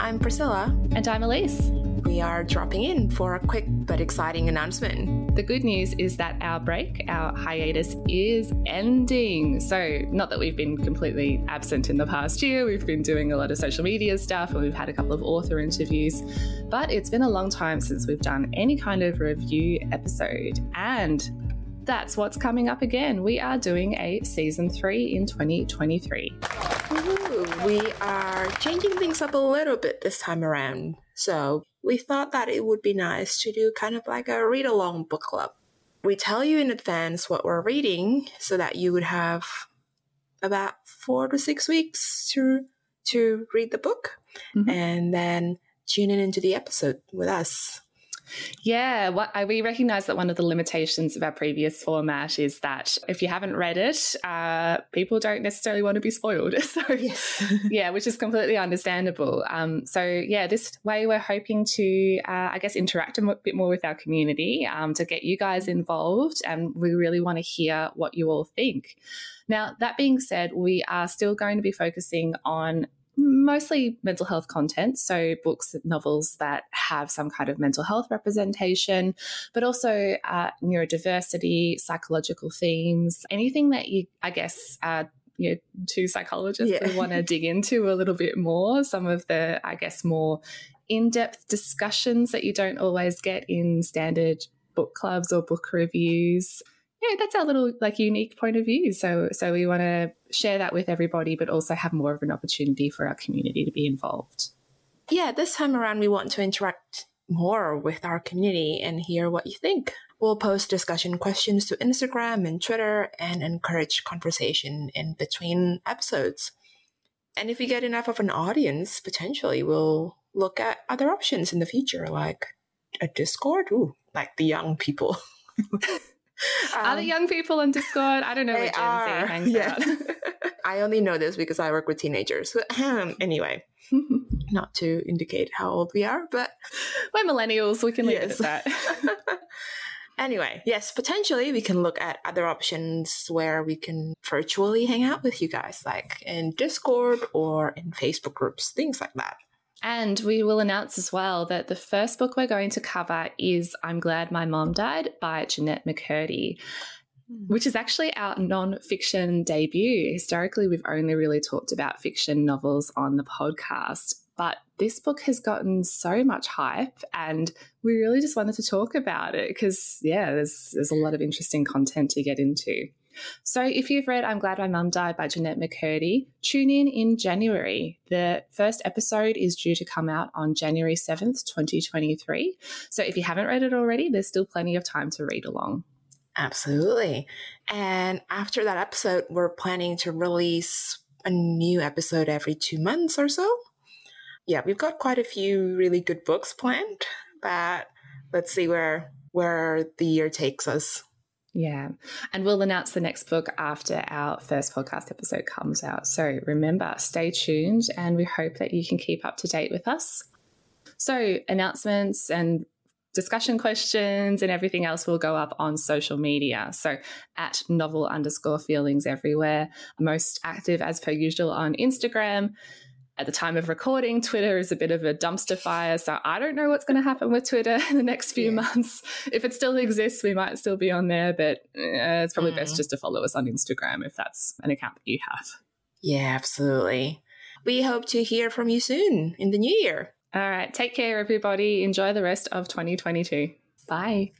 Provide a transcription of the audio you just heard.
I'm Priscilla. And I'm Elise. We are dropping in for a quick but exciting announcement. The good news is that our break, our hiatus, is ending. So, not that we've been completely absent in the past year, we've been doing a lot of social media stuff and we've had a couple of author interviews, but it's been a long time since we've done any kind of review episode. And that's what's coming up again. We are doing a season three in 2023. Ooh, we are changing things up a little bit this time around. So we thought that it would be nice to do kind of like a read along book club. We tell you in advance what we're reading so that you would have about four to six weeks to to read the book mm-hmm. and then tune in into the episode with us. Yeah, what, I, we recognize that one of the limitations of our previous format is that if you haven't read it, uh, people don't necessarily want to be spoiled. So, yes. yeah, which is completely understandable. Um, so, yeah, this way we're hoping to, uh, I guess, interact a bit more with our community um, to get you guys involved. And we really want to hear what you all think. Now, that being said, we are still going to be focusing on mostly mental health content. So, books, and novels that have some kind of mental health representation, but also uh, neurodiversity, psychological themes, anything that you, I guess, uh, you know, two psychologists yeah. want to dig into a little bit more. Some of the, I guess, more in depth discussions that you don't always get in standard book clubs or book reviews yeah, that's our little like unique point of view. So so we want to share that with everybody, but also have more of an opportunity for our community to be involved. Yeah, this time around we want to interact more with our community and hear what you think. We'll post discussion questions to Instagram and Twitter and encourage conversation in between episodes. And if we get enough of an audience, potentially we'll look at other options in the future, like a Discord. Ooh, like the young people. Um, are the young people on Discord? I don't know where Gen are. Z hangs yeah. out. I only know this because I work with teenagers. anyway, not to indicate how old we are, but we're millennials. We can leave yes. it at that. anyway, yes, potentially we can look at other options where we can virtually hang out with you guys, like in Discord or in Facebook groups, things like that. And we will announce as well that the first book we're going to cover is I'm Glad My Mom Died by Jennette McCurdy, hmm. which is actually our non fiction debut. Historically, we've only really talked about fiction novels on the podcast, but this book has gotten so much hype and we really just wanted to talk about it because, yeah, there's, there's a lot of interesting content to get into. So if you've read I'm Glad My Mum Died by Jennette McCurdy, tune in in January. The first episode is due to come out on January 7th, 2023. So if you haven't read it already, there's still plenty of time to read along. Absolutely. And after that episode, we're planning to release a new episode every two months or so. Yeah, we've got quite a few really good books planned, but let's see where where the year takes us. Yeah. And we'll announce the next book after our first podcast episode comes out. So remember, stay tuned and we hope that you can keep up to date with us. So, announcements and discussion questions and everything else will go up on social media. So at novel underscore feelings everywhere. Most active as per usual on Instagram at the time of recording, Twitter is a bit of a dumpster fire. So I don't know what's going to happen with Twitter in the next few yeah. months. If it still exists, we might still be on there, but uh, it's probably mm. best just to follow us on Instagram if that's an account that you have. Yeah, absolutely. We hope to hear from you soon in the new year. All right. Take care, everybody. Enjoy the rest of 2022. Bye.